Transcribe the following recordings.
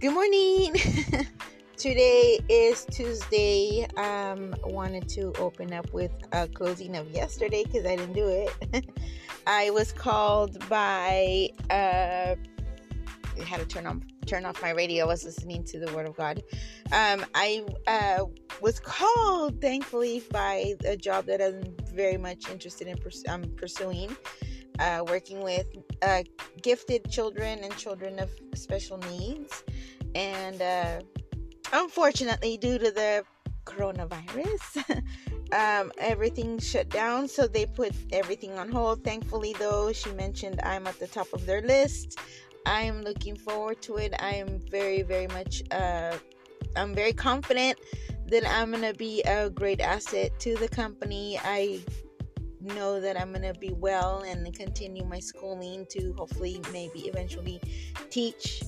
Good morning. Today is Tuesday. Um, wanted to open up with a closing of yesterday because I didn't do it. I was called by. Uh, I had to turn on turn off my radio. I was listening to the Word of God. Um, I uh, was called, thankfully, by a job that I'm very much interested in pers- um, pursuing uh, working with uh, gifted children and children of special needs. And uh, unfortunately, due to the coronavirus, um, everything shut down. So they put everything on hold. Thankfully, though, she mentioned I'm at the top of their list. I am looking forward to it. I am very, very much, uh, I'm very confident that I'm going to be a great asset to the company. I know that I'm going to be well and continue my schooling to hopefully, maybe eventually teach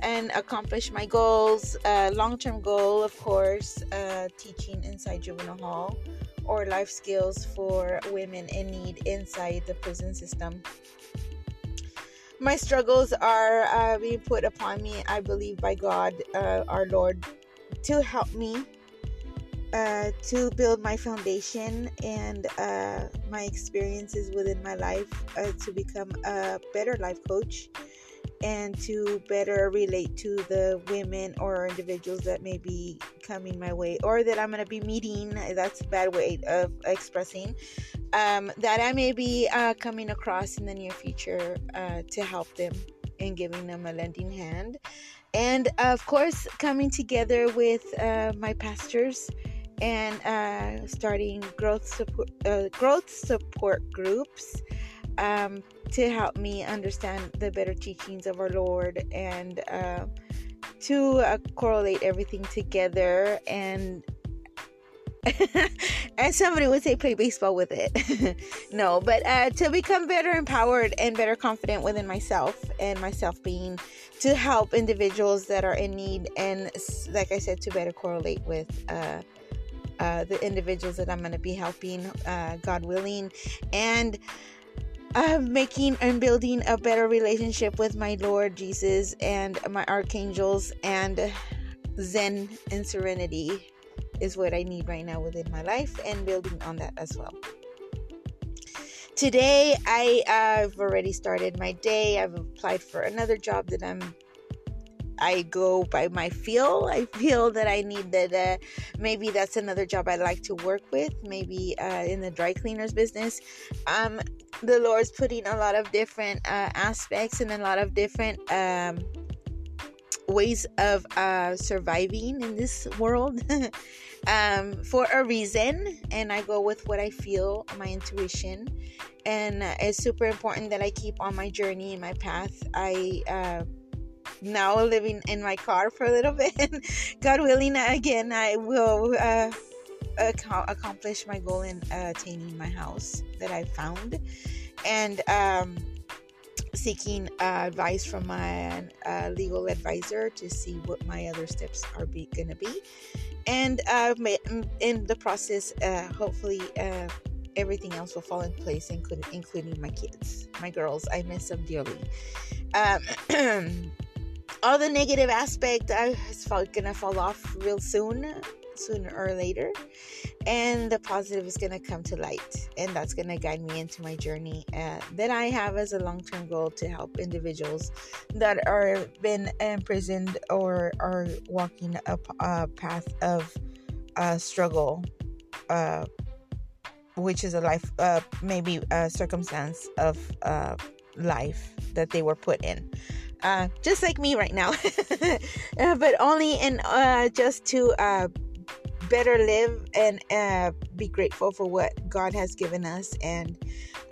and accomplish my goals. Uh, Long term goal, of course, uh, teaching inside juvenile hall or life skills for women in need inside the prison system. My struggles are uh, being put upon me, I believe, by God, uh, our Lord, to help me uh, to build my foundation and uh, my experiences within my life to become a better life coach and to better relate to the women or individuals that may be coming my way or that I'm going to be meeting. That's a bad way of expressing. Um, that I may be uh, coming across in the near future uh, to help them and giving them a lending hand. And of course, coming together with uh, my pastors and uh, starting growth support uh, growth support groups um, to help me understand the better teachings of our Lord and uh, to uh, correlate everything together and as somebody would say play baseball with it. No but uh, to become better empowered and better confident within myself and myself being to help individuals that are in need and like i said to better correlate with uh, uh, the individuals that I'm going to be helping, uh, God willing, and uh, making and building a better relationship with my Lord Jesus and my archangels and Zen and serenity is what I need right now within my life and building on that as well. Today, I, I've already started my day. I've applied for another job that I'm I go by my feel. I feel that I need that. Uh, maybe that's another job I'd like to work with. Maybe uh, in the dry cleaners business. Um, the Lord's putting a lot of different uh, aspects and a lot of different um, ways of uh, surviving in this world um, for a reason. And I go with what I feel, my intuition. And uh, it's super important that I keep on my journey and my path. I uh, now living in my car for a little bit. God willing, again, I will uh, ac- accomplish my goal in uh, attaining my house that I found, and um, seeking uh, advice from my uh, legal advisor to see what my other steps are be gonna be, and uh, in the process, uh, hopefully everything else will fall in place, including including my kids, my girls. I miss them dearly. Um, the negative aspect uh, is gonna fall off real soon sooner or later. And the positive is to come to light and that's to guide me into my journey uh, that i have as a long-term goal to help individuals that are been imprisoned or are walking up a path of uh, struggle uh, which is a life uh, maybe a circumstance of uh, life that they were put in uh, just like me right now, uh, but only in uh, just to uh, better live and uh, be grateful for what God has given us and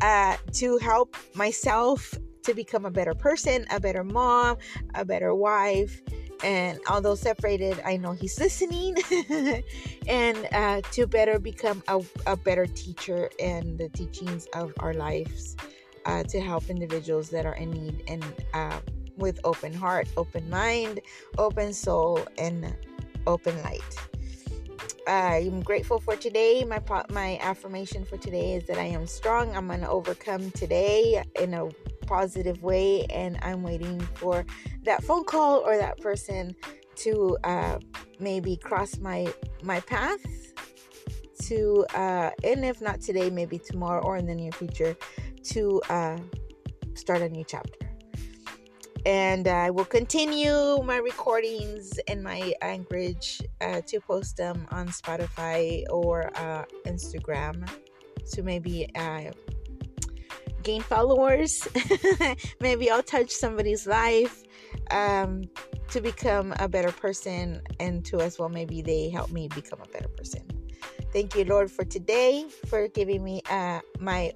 uh, to help myself to become a better person, a better mom, a better wife. And although separated, I know he's listening, and to better become a, a better teacher and the teachings of our lives uh, to help individuals that are in need and uh, with open heart, open mind, open soul, and open light. I'm grateful for today. My my affirmation for today is that I am strong. I'm going to overcome today in a positive way, and I'm waiting for that phone call or that person to uh, maybe cross my my path to uh, and if not today maybe tomorrow or in the near future to uh, start a new chapter and I will continue my recordings and my Anchorage uh, to post them on Spotify or uh, Instagram to maybe uh, gain followers. maybe I'll touch somebody's life um, to become a better person, and to as well, maybe they help me become a better person. Thank you, Lord, for today, for giving me uh, my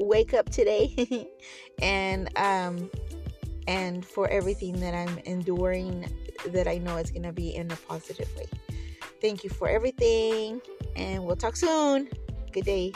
wake up today, and um, and for everything that I'm enduring that I know is going to be in a positive way. Thank you for everything, and we'll talk soon. Good day.